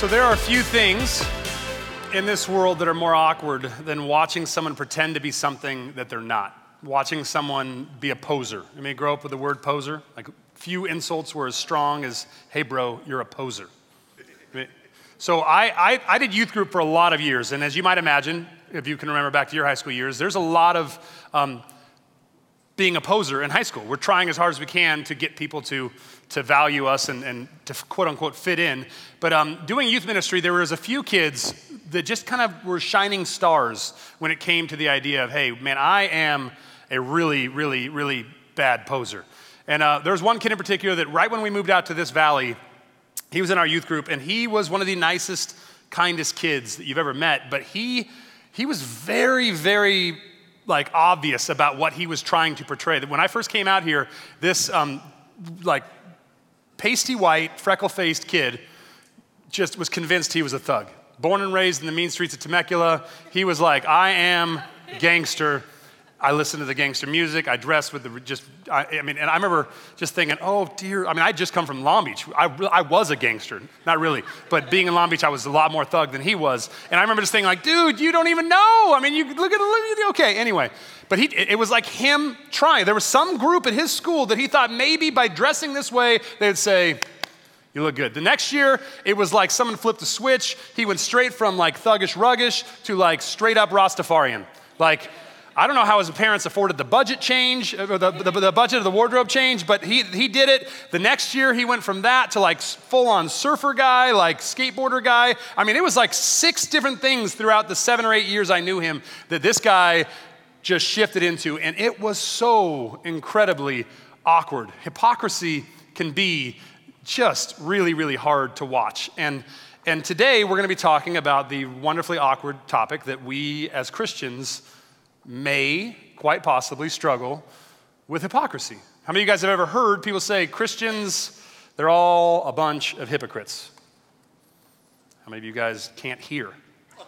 So there are a few things in this world that are more awkward than watching someone pretend to be something that they're not. Watching someone be a poser. I mean, grow up with the word poser. Like, few insults were as strong as, hey, bro, you're a poser. So I, I, I did youth group for a lot of years, and as you might imagine, if you can remember back to your high school years, there's a lot of um, being a poser in high school. We're trying as hard as we can to get people to, to value us and, and to quote unquote fit in. But um, doing youth ministry, there was a few kids that just kind of were shining stars when it came to the idea of, hey, man, I am a really, really, really bad poser. And uh, there was one kid in particular that right when we moved out to this valley, he was in our youth group, and he was one of the nicest, kindest kids that you've ever met. But he, he was very, very like obvious about what he was trying to portray. That when I first came out here, this um, like pasty white, freckle faced kid just was convinced he was a thug. Born and raised in the mean streets of Temecula, he was like, I am gangster. I listened to the gangster music. I dressed with the just, I, I, mean, and I remember just thinking, oh dear. I mean, I just come from Long Beach. I, I was a gangster, not really, but being in Long Beach, I was a lot more thug than he was. And I remember just thinking, like, dude, you don't even know. I mean, you look at the, okay, anyway. But he, it was like him trying. There was some group at his school that he thought maybe by dressing this way, they'd say, you look good. The next year, it was like someone flipped a switch. He went straight from like thuggish, ruggish to like straight up Rastafarian. Like, I don't know how his parents afforded the budget change, or the, the, the, budget of the wardrobe change, but he, he did it. The next year, he went from that to like full on surfer guy, like skateboarder guy. I mean, it was like six different things throughout the seven or eight years I knew him that this guy just shifted into. And it was so incredibly awkward. Hypocrisy can be just really, really hard to watch. And, and today, we're going to be talking about the wonderfully awkward topic that we as Christians may quite possibly struggle with hypocrisy. How many of you guys have ever heard people say Christians, they're all a bunch of hypocrites? How many of you guys can't hear?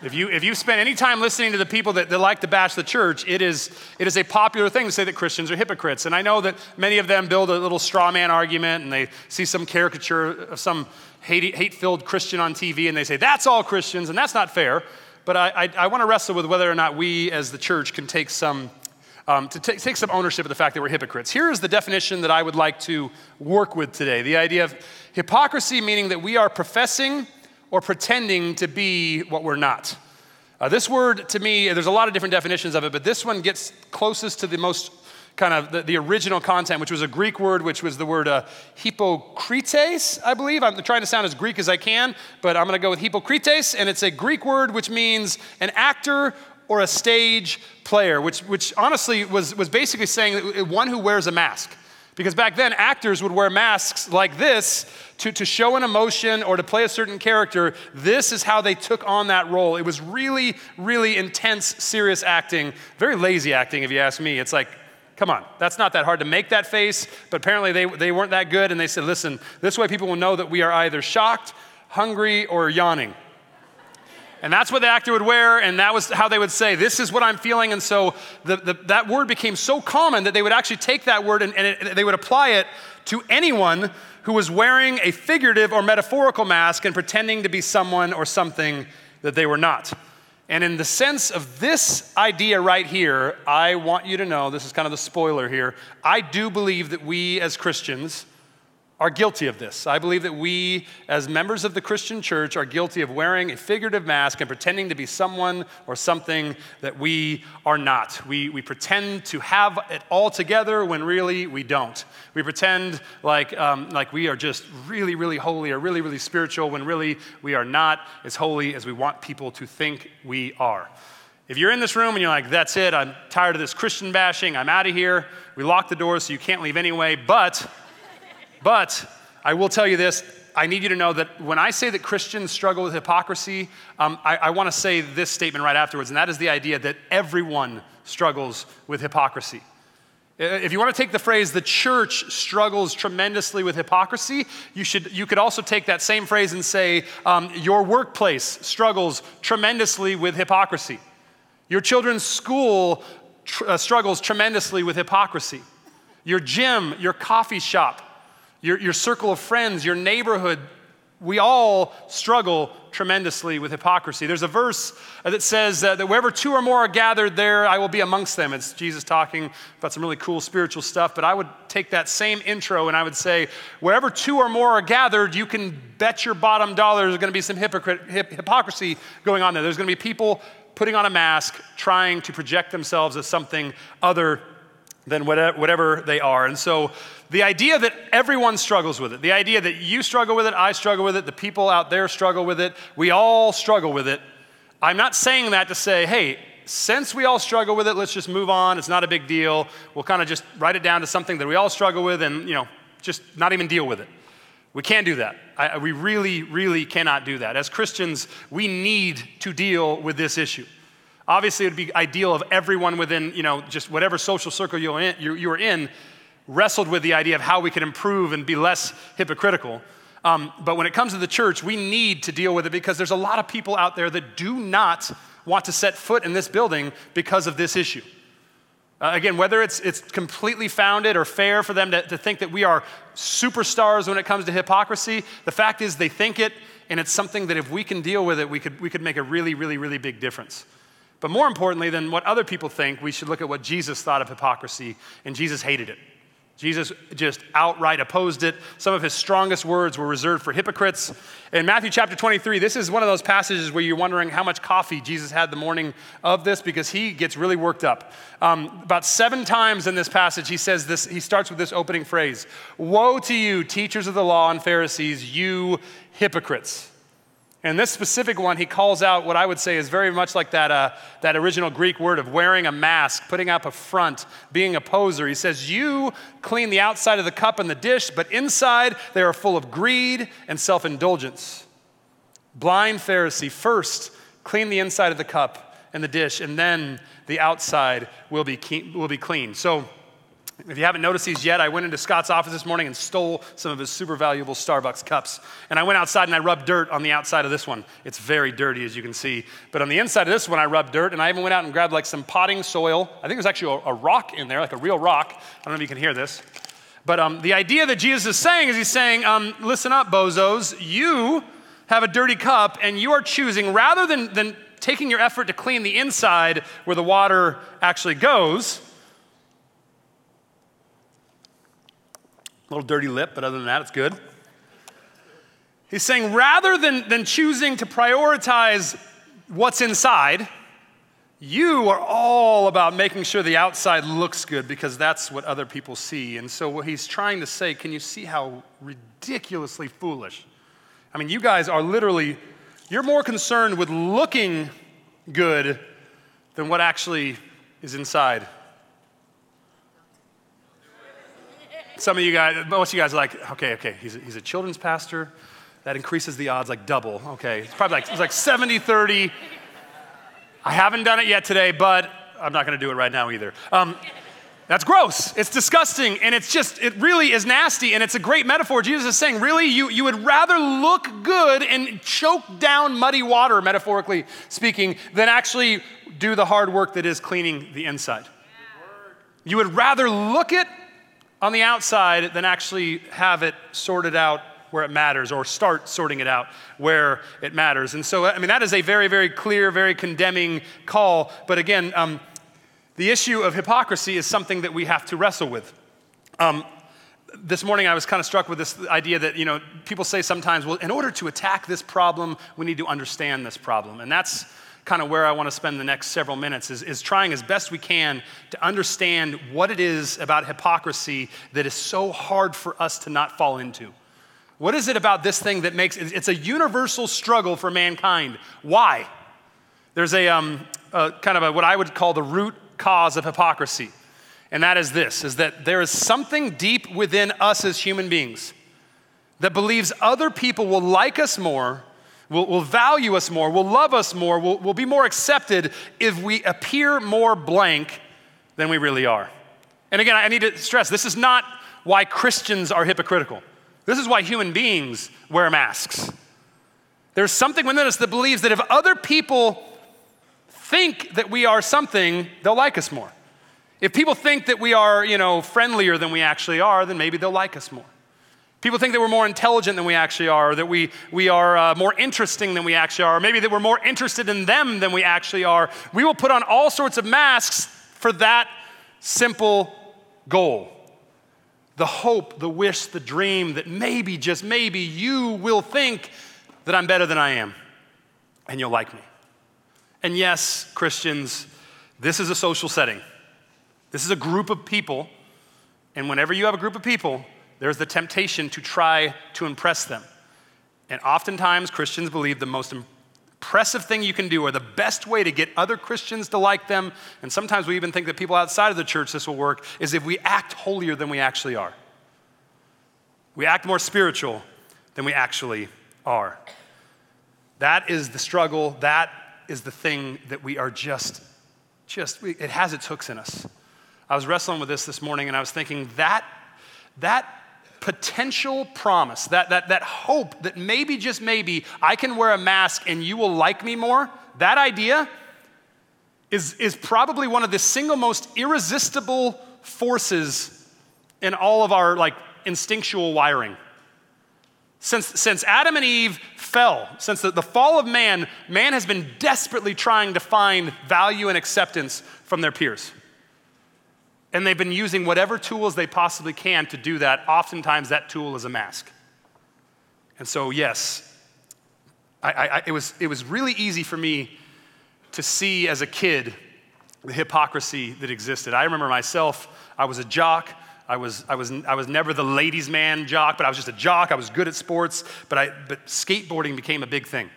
If you, if you spend any time listening to the people that, that like to bash the church, it is, it is a popular thing to say that Christians are hypocrites. And I know that many of them build a little straw man argument and they see some caricature of some hate filled Christian on TV and they say, that's all Christians, and that's not fair. But I, I, I want to wrestle with whether or not we as the church can take some, um, to t- take some ownership of the fact that we're hypocrites. Here is the definition that I would like to work with today the idea of hypocrisy, meaning that we are professing or pretending to be what we're not. Uh, this word, to me, there's a lot of different definitions of it, but this one gets closest to the most kind of the, the, original content, which was a Greek word, which was the word uh, I believe. I'm trying to sound as Greek as I can, but I'm going to go with hypokrites, and it's a Greek word which means an actor or a stage player, which, which honestly was, was basically saying one who wears a mask. Because back then, actors would wear masks like this to, to show an emotion or to play a certain character. This is how they took on that role. It was really, really intense, serious acting. Very lazy acting, if you ask me. It's like Come on, that's not that hard to make that face, but apparently they, they weren't that good, and they said, listen, this way people will know that we are either shocked, hungry, or yawning. And that's what the actor would wear, and that was how they would say, This is what I'm feeling. And so the, the, that word became so common that they would actually take that word and, and it, they would apply it to anyone who was wearing a figurative or metaphorical mask and pretending to be someone or something that they were not. And in the sense of this idea right here, I want you to know this is kind of the spoiler here. I do believe that we as Christians are guilty of this. I believe that we, as members of the Christian church, are guilty of wearing a figurative mask and pretending to be someone or something that we are not. We, we pretend to have it all together when really we don't. We pretend like, um, like we are just really, really holy or really, really spiritual when really we are not as holy as we want people to think we are. If you're in this room and you're like, that's it, I'm tired of this Christian bashing, I'm out of here, we lock the doors so you can't leave anyway, but but I will tell you this I need you to know that when I say that Christians struggle with hypocrisy, um, I, I want to say this statement right afterwards, and that is the idea that everyone struggles with hypocrisy. If you want to take the phrase, the church struggles tremendously with hypocrisy, you, should, you could also take that same phrase and say, um, your workplace struggles tremendously with hypocrisy. Your children's school tr- uh, struggles tremendously with hypocrisy. Your gym, your coffee shop, your, your circle of friends, your neighborhood we all struggle tremendously with hypocrisy. There's a verse that says that wherever two or more are gathered, there I will be amongst them. It's Jesus talking about some really cool spiritual stuff, but I would take that same intro and I would say, wherever two or more are gathered, you can bet your bottom dollar there's going to be some hypocrite, hip, hypocrisy going on there. There's going to be people putting on a mask, trying to project themselves as something other than whatever they are. And so the idea that everyone struggles with it, the idea that you struggle with it, I struggle with it, the people out there struggle with it, we all struggle with it. I'm not saying that to say, hey, since we all struggle with it, let's just move on. It's not a big deal. We'll kind of just write it down to something that we all struggle with and, you know, just not even deal with it. We can't do that. I, we really, really cannot do that. As Christians, we need to deal with this issue. Obviously, it would be ideal if everyone within, you know, just whatever social circle you're in, you, were in wrestled with the idea of how we could improve and be less hypocritical. Um, but when it comes to the church, we need to deal with it because there's a lot of people out there that do not want to set foot in this building because of this issue. Uh, again, whether it's, it's completely founded or fair for them to, to think that we are superstars when it comes to hypocrisy, the fact is they think it, and it's something that if we can deal with it, we could, we could make a really, really, really big difference. But more importantly than what other people think, we should look at what Jesus thought of hypocrisy, and Jesus hated it. Jesus just outright opposed it. Some of his strongest words were reserved for hypocrites. In Matthew chapter 23, this is one of those passages where you're wondering how much coffee Jesus had the morning of this because he gets really worked up. Um, about seven times in this passage, he says this, he starts with this opening phrase Woe to you, teachers of the law and Pharisees, you hypocrites! And this specific one, he calls out what I would say is very much like that, uh, that original Greek word of wearing a mask, putting up a front, being a poser. He says, You clean the outside of the cup and the dish, but inside they are full of greed and self indulgence. Blind Pharisee, first clean the inside of the cup and the dish, and then the outside will be, will be clean. So, if you haven't noticed these yet, I went into Scott's office this morning and stole some of his super valuable Starbucks cups. And I went outside and I rubbed dirt on the outside of this one. It's very dirty, as you can see. But on the inside of this one, I rubbed dirt, and I even went out and grabbed like some potting soil. I think there's actually a, a rock in there, like a real rock. I don't know if you can hear this. But um, the idea that Jesus is saying is he's saying, um, listen up, bozos. You have a dirty cup, and you are choosing, rather than, than taking your effort to clean the inside where the water actually goes, A little dirty lip, but other than that, it's good. He's saying rather than, than choosing to prioritize what's inside, you are all about making sure the outside looks good because that's what other people see. And so, what he's trying to say, can you see how ridiculously foolish? I mean, you guys are literally, you're more concerned with looking good than what actually is inside. Some of you guys, most of you guys are like, okay, okay, he's a, he's a children's pastor. That increases the odds like double. Okay, it's probably like, it's like 70 30. I haven't done it yet today, but I'm not going to do it right now either. Um, that's gross. It's disgusting. And it's just, it really is nasty. And it's a great metaphor. Jesus is saying, really, you, you would rather look good and choke down muddy water, metaphorically speaking, than actually do the hard work that is cleaning the inside. You would rather look it on the outside than actually have it sorted out where it matters or start sorting it out where it matters. And so, I mean, that is a very, very clear, very condemning call. But again, um, the issue of hypocrisy is something that we have to wrestle with. Um, this morning I was kind of struck with this idea that, you know, people say sometimes, well, in order to attack this problem, we need to understand this problem. And that's kind of where I want to spend the next several minutes is, is trying as best we can to understand what it is about hypocrisy that is so hard for us to not fall into. What is it about this thing that makes it's a universal struggle for mankind? Why? There's a, um, a kind of a, what I would call the root cause of hypocrisy. And that is this is that there is something deep within us as human beings that believes other people will like us more will, will value us more, will love us more, will, will be more accepted if we appear more blank than we really are. And again, I need to stress this is not why Christians are hypocritical. This is why human beings wear masks. There's something within us that believes that if other people think that we are something, they'll like us more. If people think that we are, you know, friendlier than we actually are, then maybe they'll like us more. People think that we're more intelligent than we actually are, or that we, we are uh, more interesting than we actually are, or maybe that we're more interested in them than we actually are. We will put on all sorts of masks for that simple goal. The hope, the wish, the dream that maybe, just maybe, you will think that I'm better than I am and you'll like me. And yes, Christians, this is a social setting. This is a group of people. And whenever you have a group of people, there's the temptation to try to impress them. And oftentimes, Christians believe the most impressive thing you can do, or the best way to get other Christians to like them, and sometimes we even think that people outside of the church this will work, is if we act holier than we actually are. We act more spiritual than we actually are. That is the struggle. That is the thing that we are just, just, it has its hooks in us. I was wrestling with this this morning and I was thinking that, that potential promise, that, that, that hope that maybe, just maybe, I can wear a mask and you will like me more, that idea is, is probably one of the single most irresistible forces in all of our like instinctual wiring. Since, since Adam and Eve fell, since the, the fall of man, man has been desperately trying to find value and acceptance from their peers. And they've been using whatever tools they possibly can to do that. Oftentimes, that tool is a mask. And so, yes, I, I, it, was, it was really easy for me to see as a kid the hypocrisy that existed. I remember myself, I was a jock. I was, I, was, I was never the ladies' man jock, but I was just a jock. I was good at sports, but, I, but skateboarding became a big thing.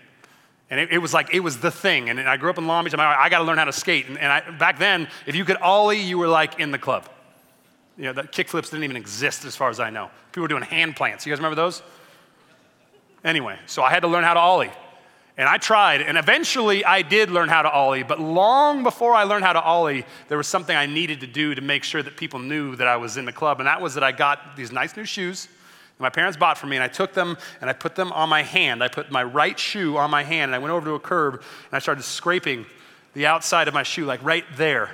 And it, it, was like, it was the thing. And I grew up in Long Beach. I'm like, I got to learn how to skate. And, and I, back then, if you could ollie, you were like in the club. You know, the kickflips didn't even exist as far as I know. People were doing hand plants. You guys remember those? Anyway, so I had to learn how to ollie. And I tried, and eventually I did learn how to ollie. But long before I learned how to ollie, there was something I needed to do to make sure that people knew that I was in the club. And that was that I got these nice new shoes my parents bought for me, and I took them and I put them on my hand. I put my right shoe on my hand, and I went over to a curb and I started scraping the outside of my shoe, like right there.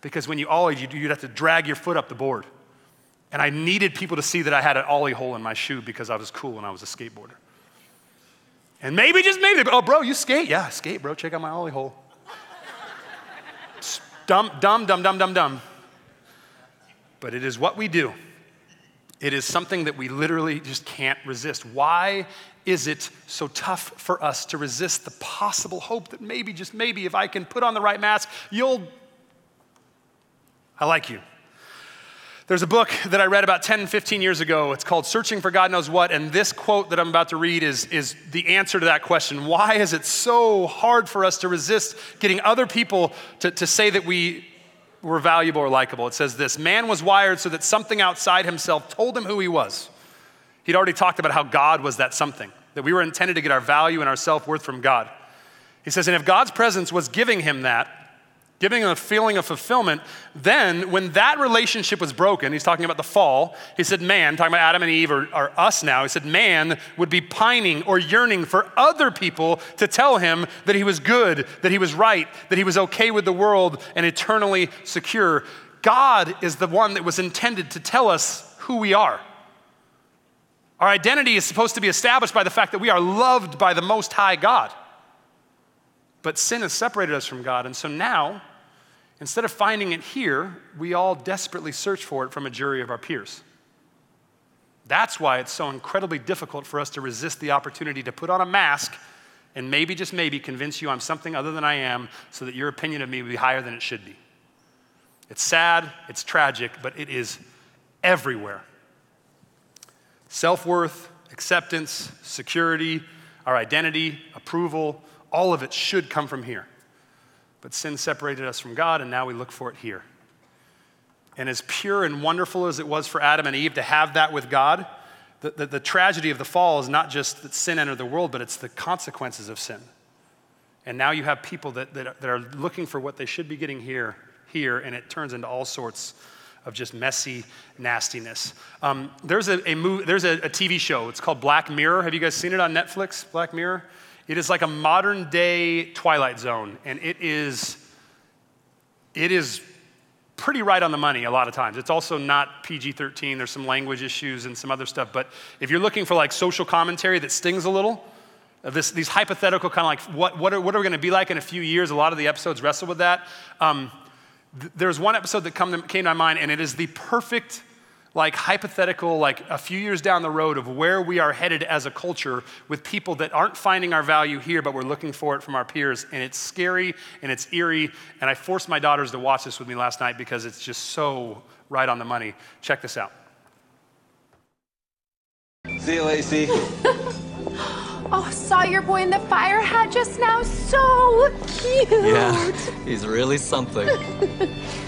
Because when you ollie, you'd, you'd have to drag your foot up the board. And I needed people to see that I had an ollie hole in my shoe because I was cool and I was a skateboarder. And maybe, just maybe, oh, bro, you skate? Yeah, skate, bro. Check out my ollie hole. dumb, dumb, dumb, dumb, dumb, dumb. But it is what we do. It is something that we literally just can't resist. Why is it so tough for us to resist the possible hope that maybe, just maybe, if I can put on the right mask, you'll. I like you. There's a book that I read about 10, 15 years ago. It's called Searching for God Knows What. And this quote that I'm about to read is, is the answer to that question. Why is it so hard for us to resist getting other people to, to say that we were valuable or likable. It says this Man was wired so that something outside himself told him who he was. He'd already talked about how God was that something, that we were intended to get our value and our self worth from God. He says, and if God's presence was giving him that, giving him a feeling of fulfillment. Then, when that relationship was broken, he's talking about the fall, he said, man, talking about Adam and Eve or, or, us now, he said, man would be pining or yearning for other people to tell him that he was good, that he was right, that he was okay with the world and eternally secure. God is the one that was intended to tell us who we are. Our identity is supposed to be established by the fact that we are loved by the Most High God. But sin has separated us from God, and so now Instead of finding it here, we all desperately search for it from a jury of our peers. That's why it's so incredibly difficult for us to resist the opportunity to put on a mask and maybe, just maybe, convince you I'm something other than I am so that your opinion of me will be higher than it should be. It's sad, it's tragic, but it is everywhere. Self worth, acceptance, security, our identity, approval, all of it should come from here. But sin separated us from God, and now we look for it here. And as pure and wonderful as it was for Adam and Eve to have that with God, the, the, the, tragedy of the fall is not just that sin entered the world, but it's the consequences of sin. And now you have people that, that, that are looking for what they should be getting here, here, and it turns into all sorts of just messy nastiness. Um, there's a, a, movie, there's a, a TV show. It's called Black Mirror. Have you guys seen it on Netflix? Black Mirror. It is like a modern day Twilight Zone, and it is, it is pretty right on the money a lot of times. It's also not PG 13. There's some language issues and some other stuff. But if you're looking for like social commentary that stings a little, uh, this, these hypothetical kind of like what, what are, what are we going to be like in a few years, a lot of the episodes wrestle with that. Um, th- there's one episode that come to, came to my mind, and it is the perfect like hypothetical, like a few years down the road of where we are headed as a culture with people that aren't finding our value here, but we're looking for it from our peers. And it's scary and it's eerie. And I forced my daughters to watch this with me last night because it's just so right on the money. Check this out. See you, Lacie. Oh, saw your boy in the fire hat just now. So cute. Yeah, he's really something.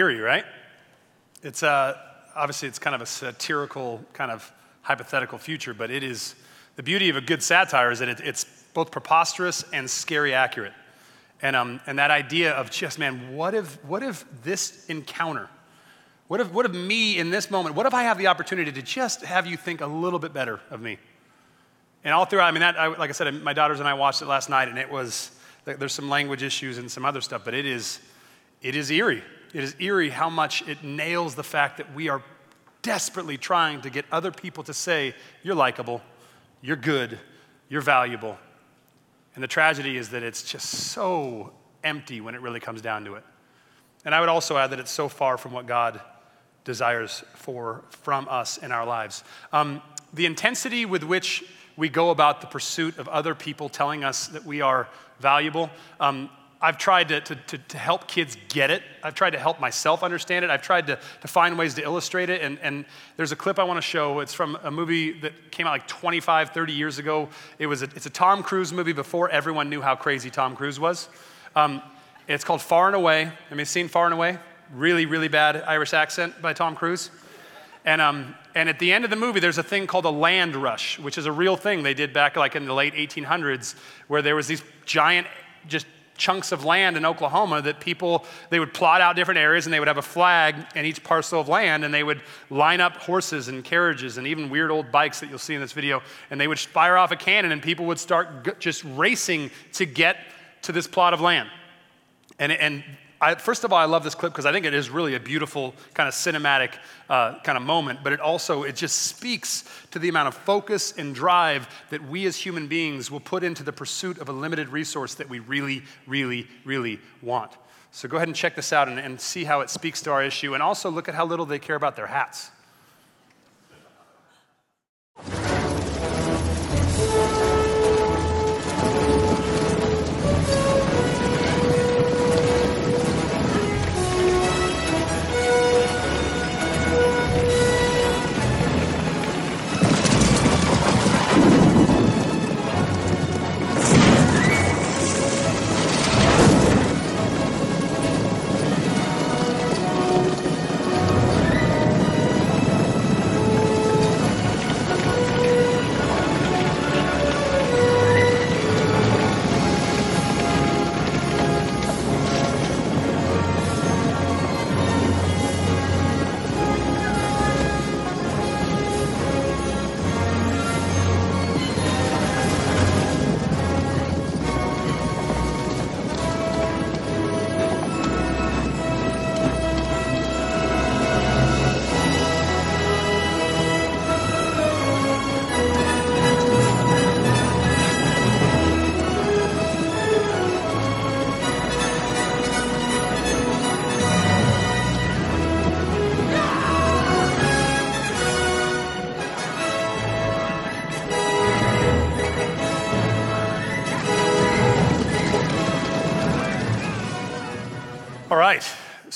Eerie, right? It's uh, obviously it's kind of a satirical, kind of hypothetical future, but it is the beauty of a good satire is that it, it's both preposterous and scary accurate. And, um, and that idea of just, man, what if, what if this encounter, what if, what if me in this moment, what if I have the opportunity to just have you think a little bit better of me? And all throughout, I mean, that, I, like I said, my daughters and I watched it last night, and it was, there's some language issues and some other stuff, but it is, it is eerie. It is eerie how much it nails the fact that we are desperately trying to get other people to say, You're likable, you're good, you're valuable. And the tragedy is that it's just so empty when it really comes down to it. And I would also add that it's so far from what God desires for from us in our lives. Um, the intensity with which we go about the pursuit of other people telling us that we are valuable. Um, I've tried to, to, to, to, help kids get it. I've tried to help myself understand it. I've tried to, to find ways to illustrate it. And, and there's a clip I want to show. It's from a movie that came out like 25, 30 years ago. It was a, it's a Tom Cruise movie before everyone knew how crazy Tom Cruise was. Um, it's called Far and Away. Have you seen Far and Away? Really, really bad Irish accent by Tom Cruise. And, um, and at the end of the movie, there's a thing called a land rush, which is a real thing they did back like in the late 1800s, where there was these giant, just chunks of land in Oklahoma that people, they would plot out different areas and they would have a flag in each parcel of land and they would line up horses and carriages and even weird old bikes that you'll see in this video and they would fire off a cannon and people would start just racing to get to this plot of land. And, and I, first of all, I love this clip because I think it is really a beautiful kind of cinematic uh, kind of moment, but it also, it just speaks to the amount of focus and drive that we as human beings will put into the pursuit of a limited resource that we really, really, really want. So go ahead and check this out and, and see how it speaks to our issue, and also look at how little they care about their hats.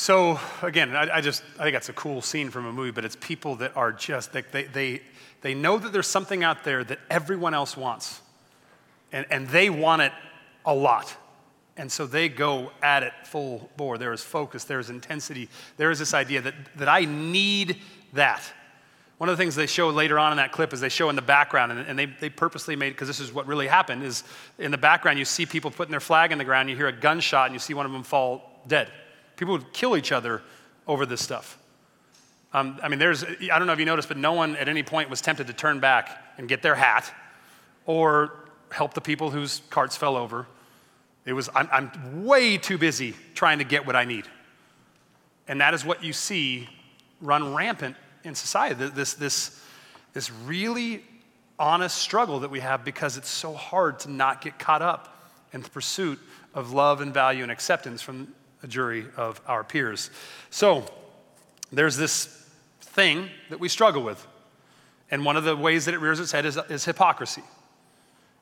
So again, I, I, just I think that's a cool scene from a movie, but it's people that are just they, they, they, they know that there's something out there that everyone else wants, and, and they want it a lot. And so they go at it full bore. There is focus, there is intensity, there is this idea that, that I need that. One of the things they show later on in that clip is they show in the background, and, and they, they purposely made, because this is what really happened, is in the background you see people putting their flag in the ground, you hear a gunshot, and you see one of them fall dead. People would kill each other over this stuff. Um, I mean, there's, I don't know if you noticed, but no one at any point was tempted to turn back and get their hat or help the people whose carts fell over. It was, I'm, I'm way too busy trying to get what I need. And that is what you see run rampant in society this, this, this really honest struggle that we have because it's so hard to not get caught up in the pursuit of love and value and acceptance from jury of our peers. So there's this thing that we struggle with. And one of the ways that it rears its head is, is hypocrisy.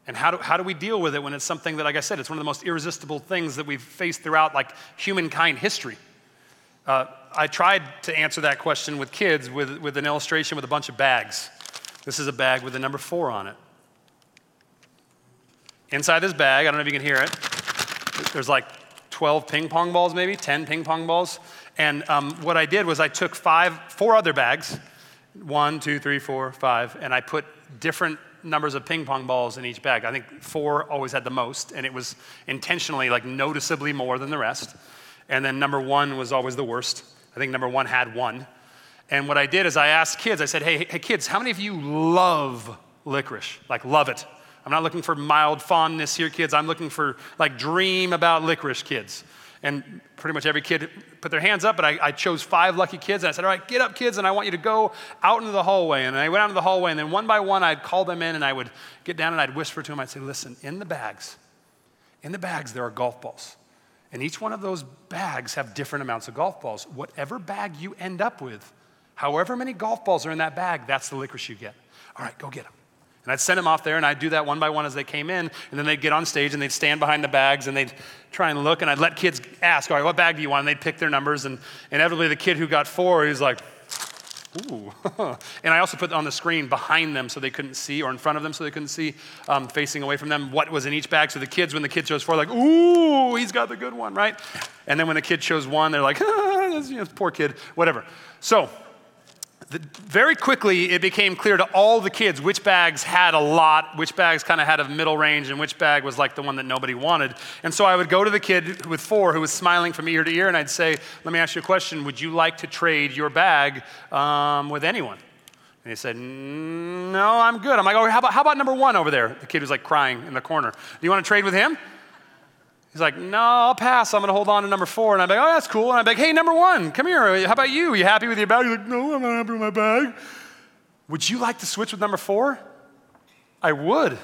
And how do, how do we deal with it when it's something that, like I said, it's one of the most irresistible things that we've faced throughout like humankind history? Uh, I tried to answer that question with kids with, with an illustration with a bunch of bags. This is a bag with the number four on it. Inside this bag, I don't know if you can hear it, there's like 12 ping pong balls, maybe 10 ping pong balls. And um, what I did was I took five, four other bags, one, two, three, four, five, and I put different numbers of ping pong balls in each bag. I think four always had the most, and it was intentionally like noticeably more than the rest. And then number one was always the worst. I think number one had one. And what I did is I asked kids, I said, hey, hey kids, how many of you love licorice? Like, love it. I'm not looking for mild fondness here, kids. I'm looking for like dream about licorice, kids. And pretty much every kid put their hands up, but I, I, chose five lucky kids. And I said, All right, get up, kids, and I want you to go out into the hallway. And I went out into the hallway, and then one by one, I'd call them in and I would get down and I'd whisper to them, I'd say, Listen, in the bags, in the bags, there are golf balls. And each one of those bags have different amounts of golf balls. Whatever bag you end up with, however many golf balls are in that bag, that's the licorice you get. All right, go get them. And I'd send them off there, and I'd do that one by one as they came in, and then they'd get on stage and they'd stand behind the bags and they'd try and look, and I'd let kids ask, all right, what bag do you want? And they'd pick their numbers, and inevitably the kid who got four, he's like, ooh. and I also put on the screen behind them so they couldn't see, or in front of them so they couldn't see, um, facing away from them, what was in each bag. So the kids, when the kid chose four, like, ooh, he's got the good one, right? And then when the kid chose one, they're like, ah, you know, poor kid, whatever. So very quickly it became clear to all the kids which bags had a lot, which bags kind of had a middle range, and which bag was like the one that nobody wanted. And so I would go to the kid with four who was smiling from ear to ear, and I'd say, Let me ask you a question. Would you like to trade your bag um, with anyone? And he said, No, I'm good. I'm like, Oh, how about, how about number one over there? The kid was like crying in the corner. Do you want to trade with him? He's like, no, I'll pass. I'm going to hold on to number four. And I'm like, oh, that's cool. And I'm like, hey, number one, come here. How about you? You happy with your bag? He's like, no, I'm not happy with my bag. Would you like to switch with number four? I would.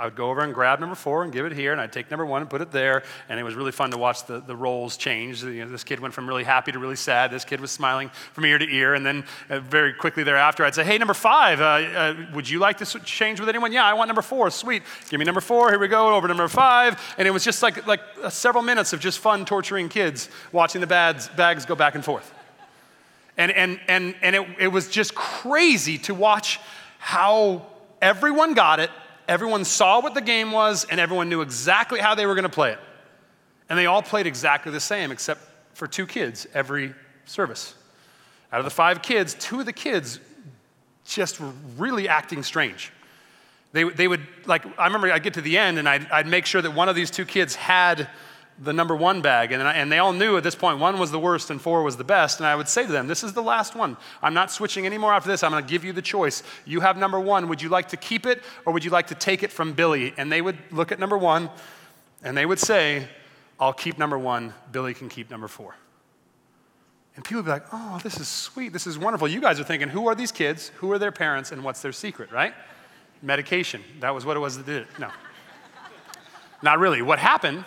I would go over and grab number four and give it here, and I'd take number one and put it there. And it was really fun to watch the, the roles change. You know, this kid went from really happy to really sad. This kid was smiling from ear to ear. And then uh, very quickly thereafter, I'd say, Hey, number five, uh, uh, would you like to change with anyone? Yeah, I want number four. Sweet. Give me number four. Here we go. Over to number five. And it was just like, like uh, several minutes of just fun torturing kids watching the bags, bags go back and forth. And, and, and, and it, it was just crazy to watch how everyone got it Everyone saw what the game was, and everyone knew exactly how they were going to play it. And they all played exactly the same, except for two kids every service. Out of the five kids, two of the kids just were really acting strange. They, they would, like, I remember I'd get to the end and I'd, I'd make sure that one of these two kids had the number one bag. And, and they all knew at this point one was the worst and four was the best. And I would say to them, This is the last one. I'm not switching anymore after this. I'm going to give you the choice. You have number one. Would you like to keep it or would you like to take it from Billy? And they would look at number one and they would say, I'll keep number one. Billy can keep number four. And people would be like, Oh, this is sweet. This is wonderful. You guys are thinking, Who are these kids? Who are their parents? And what's their secret, right? Medication. That was what it was that did it. No. Not really. What happened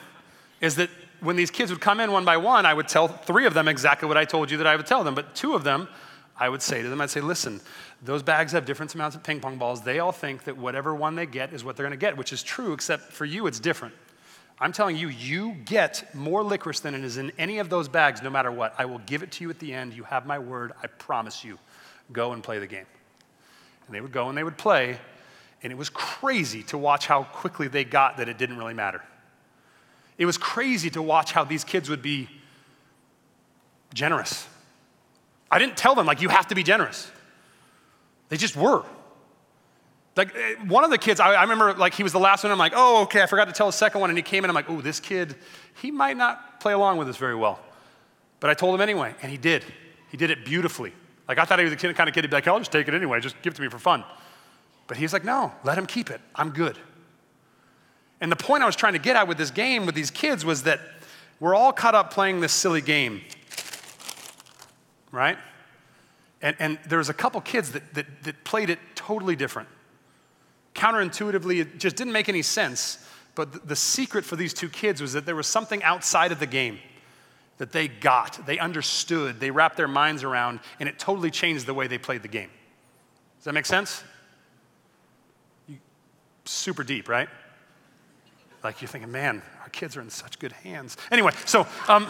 is that when these kids would come in one by one, I would tell three of them exactly what I told you that I would tell them. But two of them, I would say to them, I'd say, listen, those bags have different amounts of ping pong balls. They all think that whatever one they get is what they're going to get, which is true, except for you, it's different. I'm telling you, you get more licorice than it is in any of those bags, no matter what. I will give it to you at the end. You have my word. I promise you. Go and play the game. And they would go and they would play, and it was crazy to watch how quickly they got that it didn't really matter. It was crazy to watch how these kids would be generous. I didn't tell them, like, you have to be generous. They just were. Like eh, one of the kids, I, I, remember like he was the last one. I'm like, oh, okay, I forgot to tell the second one. And he came in, I'm like, oh, this kid, he might not play along with us very well. But I told him anyway, and he did. He did it beautifully. Like I thought he was the kind of kid to be like, I'll just take it anyway, just give it to me for fun. But he's like, no, let him keep it. I'm good. And the point I was trying to get at with this game with these kids was that we're all caught up playing this silly game, right? And, and there was a couple kids that, that, that played it totally different. Counterintuitively, it just didn't make any sense. But the, the secret for these two kids was that there was something outside of the game that they got, they understood, they wrapped their minds around, and it totally changed the way they played the game. Does that make sense? You, super deep, right? Like you're thinking, man, our kids are in such good hands. Anyway, so um,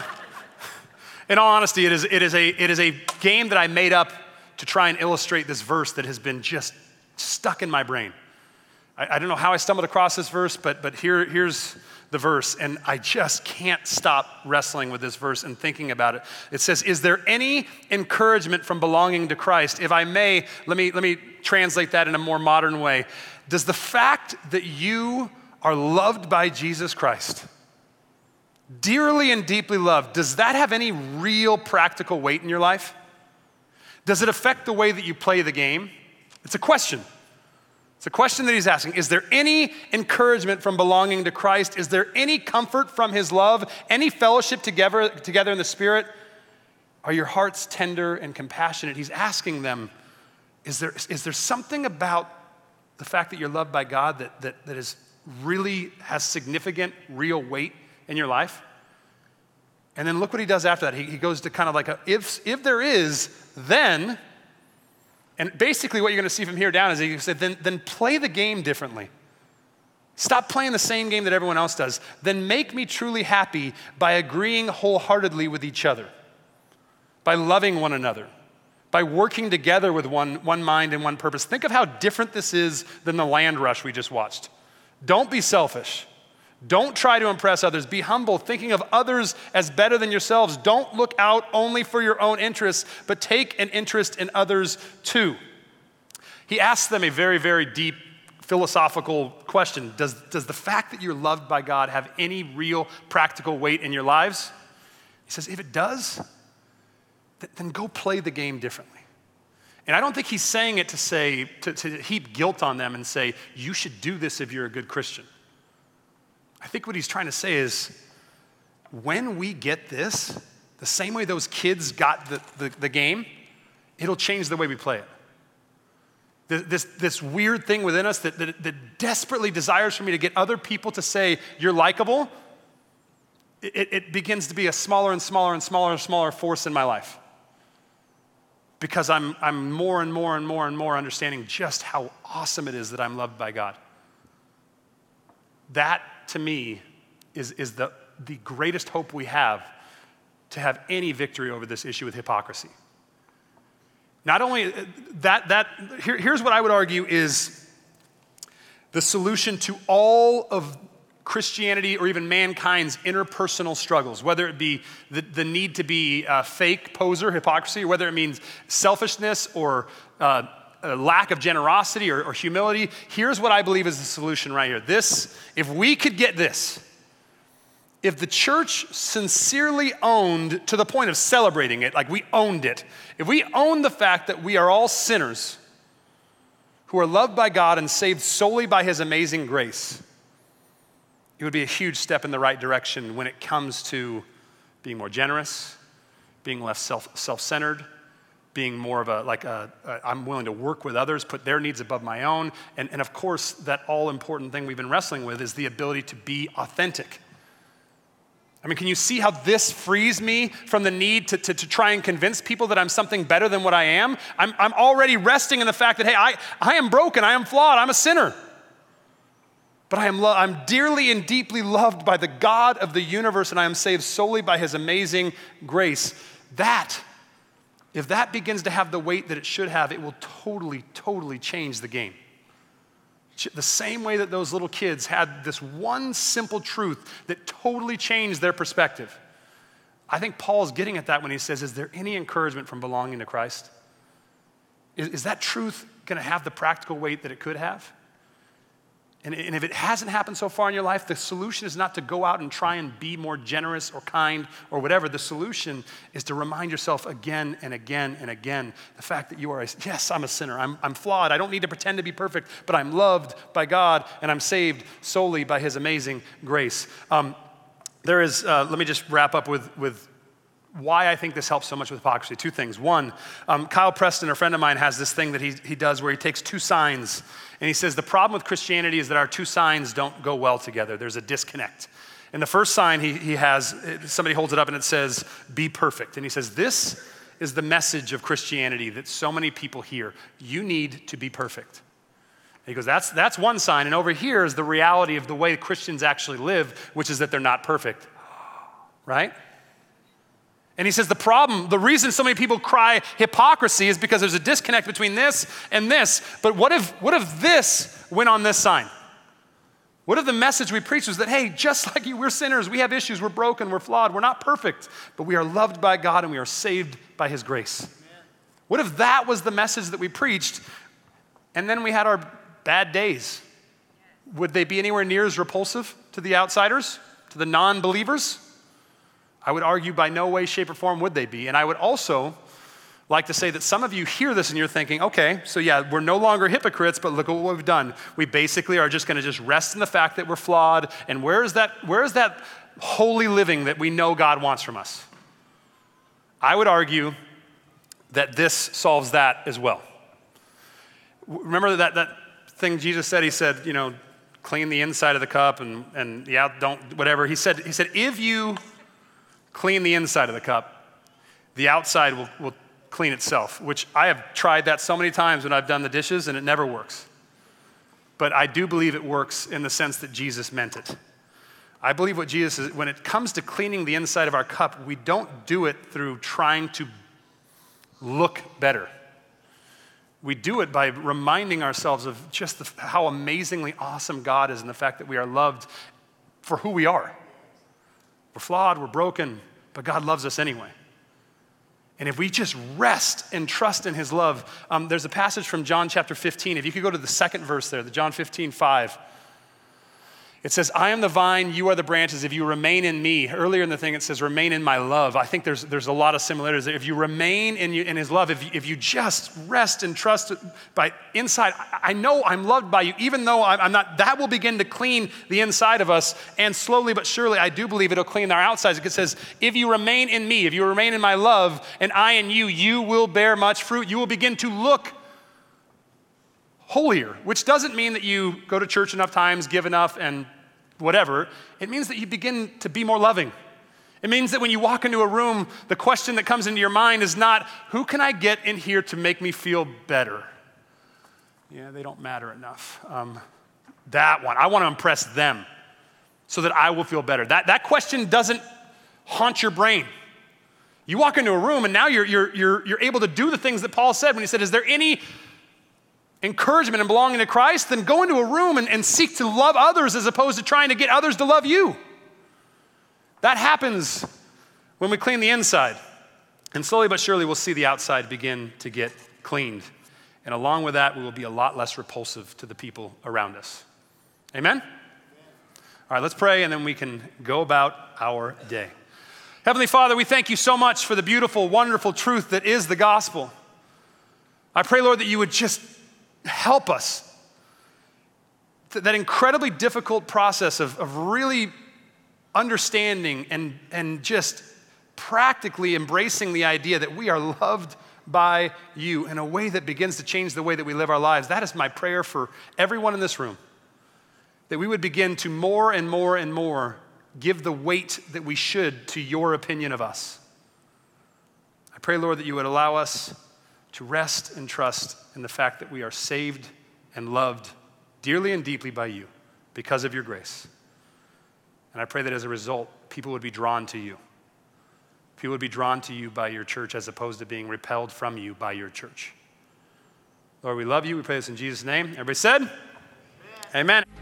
in all honesty, it is, it, is a, it is a game that I made up to try and illustrate this verse that has been just stuck in my brain. I, I don't know how I stumbled across this verse, but, but here, here's the verse, and I just can't stop wrestling with this verse and thinking about it. It says, Is there any encouragement from belonging to Christ? If I may, let me, let me translate that in a more modern way. Does the fact that you are loved by Jesus Christ, dearly and deeply loved, does that have any real practical weight in your life? Does it affect the way that you play the game? It's a question. It's a question that he's asking. Is there any encouragement from belonging to Christ? Is there any comfort from his love? Any fellowship together, together in the Spirit? Are your hearts tender and compassionate? He's asking them, is there, is there something about the fact that you're loved by God that, that, that is really has significant, real weight in your life? And then look what he does after that. He, he goes to kind of like, a, if, if there is, then and basically, what you're going to see from here down is he said, then, then play the game differently. Stop playing the same game that everyone else does. Then make me truly happy by agreeing wholeheartedly with each other, by loving one another, by working together with one, one mind and one purpose. Think of how different this is than the land rush we just watched. Don't be selfish. Don't try to impress others. Be humble, thinking of others as better than yourselves. Don't look out only for your own interests, but take an interest in others too. He asks them a very, very deep philosophical question does, does the fact that you're loved by God have any real practical weight in your lives? He says, if it does, then go play the game differently. And I don't think he's saying it to say, to, to heap guilt on them and say, you should do this if you're a good Christian. I think what he's trying to say is when we get this, the same way those kids got the, the, the game, it'll change the way we play it. This, this weird thing within us that, that, that desperately desires for me to get other people to say, You're likable, it, it begins to be a smaller and smaller and smaller and smaller force in my life. Because I'm, I'm more and more and more and more understanding just how awesome it is that I'm loved by God. That to me, is, is the, the greatest hope we have to have any victory over this issue with hypocrisy. Not only uh, that, that here, here's what I would argue is the solution to all of Christianity or even mankind's interpersonal struggles, whether it be the, the need to be a fake poser, hypocrisy, whether it means selfishness or uh, lack of generosity or, or humility, here's what I believe is the solution right here. This, if we could get this, if the church sincerely owned to the point of celebrating it, like we owned it, if we owned the fact that we are all sinners who are loved by God and saved solely by His amazing grace, it would be a huge step in the right direction when it comes to being more generous, being less self centered, being more of a like a, a I'm willing to work with others, put their needs above my own. And, and of course, that all important thing we've been wrestling with is the ability to be authentic. I mean, can you see how this frees me from the need to, to, to, try and convince people that I'm something better than what I am? I'm, I'm already resting in the fact that, hey, I, I am broken, I am flawed, I'm a sinner. But I am, lo- I'm dearly and deeply loved by the God of the universe, and I am saved solely by his amazing grace. That, if that begins to have the weight that it should have, it will totally, totally change the game. The same way that those little kids had this one simple truth that totally changed their perspective. I think Paul's getting at that when he says, Is there any encouragement from belonging to Christ? Is, is that truth going to have the practical weight that it could have? And, and if it hasn't happened so far in your life, the solution is not to go out and try and be more generous or kind or whatever. The solution is to remind yourself again and again and again the fact that you are, a, yes, I'm a sinner. I'm, I'm flawed. I don't need to pretend to be perfect, but I'm loved by God and I'm saved solely by His amazing grace. Um, there is, uh, let me just wrap up with, with why I think this helps so much with hypocrisy. Two things. One, um, Kyle Preston, a friend of mine, has this thing that he, he does where he takes two signs and he says the problem with Christianity is that our two signs don't go well together. There's a disconnect. And the first sign he, he has, somebody holds it up and it says, be perfect. And he says, this is the message of Christianity that so many people hear. You need to be perfect. And he goes, that's, that's one sign. And over here is the reality of the way Christians actually live, which is that they're not perfect. Right? And he says the problem, the reason so many people cry hypocrisy is because there's a disconnect between this and this. But what if, what if this went on this sign? What if the message we preach was that, hey, just like you, we're sinners, we have issues, we're broken, we're flawed, we're not perfect, but we are loved by God and we are saved by His grace? Amen. What if that was the message that we preached and then we had our bad days? Would they be anywhere near as repulsive to the outsiders, to the non believers? I would argue by no way, shape, or form would they be. And I would also like to say that some of you hear this and you're thinking, okay, so yeah, we're no longer hypocrites, but look at what we've done. We basically are just going to just rest in the fact that we're flawed. And where is that, where is that holy living that we know God wants from us? I would argue that this solves that as well. Remember that, that thing Jesus said? He said, you know, clean the inside of the cup and, and the out, don't, whatever. He said, he said, if you clean the inside of the cup. The outside will, will clean itself, which I have tried that so many times when I've done the dishes and it never works. But I do believe it works in the sense that Jesus meant it. I believe what Jesus is, when it comes to cleaning the inside of our cup, we don't do it through trying to look better. We do it by reminding ourselves of just the, how amazingly awesome God is and the fact that we are loved for who we are. We're flawed, we're broken, but God loves us anyway. And if we just rest and trust in his love, um, there's a passage from John chapter 15. If you could go to the second verse there, the John 15, 5. It says, I am the vine, you are the branches. If you remain in me, earlier in the thing it says, remain in my love. I think there's, there's a lot of similarities. If you remain in, you, in his love, if you, if you just rest and trust by inside, I, know I'm loved by you, even though I'm not, that will begin to clean the inside of us. And slowly but surely, I do believe it'll clean our outsides. It says, if you remain in me, if you remain in my love, and I in you, you will bear much fruit. You will begin to look holier, which doesn't mean that you go to church enough times, give enough, and whatever, it means that you begin to be more loving. It means that when you walk into a room, the question that comes into your mind is not, who can I get in here to make me feel better? Yeah, they don't matter enough. Um, that one, I want to impress them so that I will feel better. That, that question doesn't haunt your brain. You walk into a room and now you're, you're, you're, you're able to do the things that Paul said when he said, Is there any encouragement and belonging to Christ, then go into a room and, and seek to love others as opposed to trying to get others to love you. That happens when we clean the inside. And slowly but surely, we'll see the outside begin to get cleaned. And along with that, we will be a lot less repulsive to the people around us. Amen? All right, let's pray and then we can go about our day. Heavenly Father, we thank you so much for the beautiful, wonderful truth that is the gospel. I pray, Lord, that you would just help us. That incredibly difficult process of, of really understanding and, and just practically embracing the idea that we are loved by you in a way that begins to change the way that we live our lives. That is my prayer for everyone in this room. That we would begin to more and more and more give the weight that we should to your opinion of us. I pray, Lord, that you would allow us to rest and trust in the fact that we are saved and loved dearly and deeply by you. because of your grace. And I pray that as a result, people would be drawn to you. People would be drawn to you by your church as opposed to being repelled from you by your church. Lord, we love you. We pray this in Jesus' name. Everybody said? Amen. Amen.